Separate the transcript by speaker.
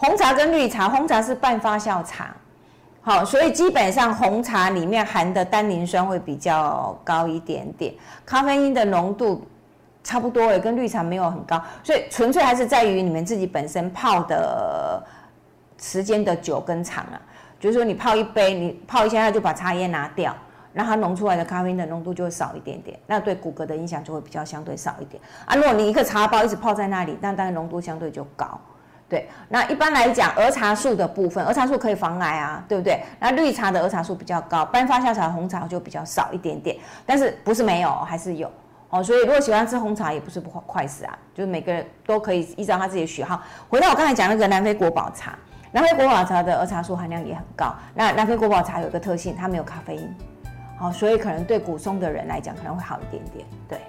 Speaker 1: 红茶跟绿茶，红茶是半发酵茶，好，所以基本上红茶里面含的单宁酸会比较高一点点，咖啡因的浓度差不多也跟绿茶没有很高，所以纯粹还是在于你们自己本身泡的时间的久跟长啊。就是说你泡一杯，你泡一下就把茶叶拿掉，让它浓出来的咖啡因的浓度就会少一点点，那对骨骼的影响就会比较相对少一点啊。如果你一个茶包一直泡在那里，那当然浓度相对就高。对，那一般来讲，儿茶素的部分，儿茶素可以防癌啊，对不对？那绿茶的儿茶素比较高，半发酵茶红茶就比较少一点点，但是不是没有，还是有哦。所以如果喜欢吃红茶，也不是不快死啊，就是每个人都可以依照他自己的喜好。回到我刚才讲那个南非国宝茶，南非国宝茶的儿茶素含量也很高。那南非国宝茶有一个特性，它没有咖啡因，好，所以可能对骨松的人来讲可能会好一点点，对。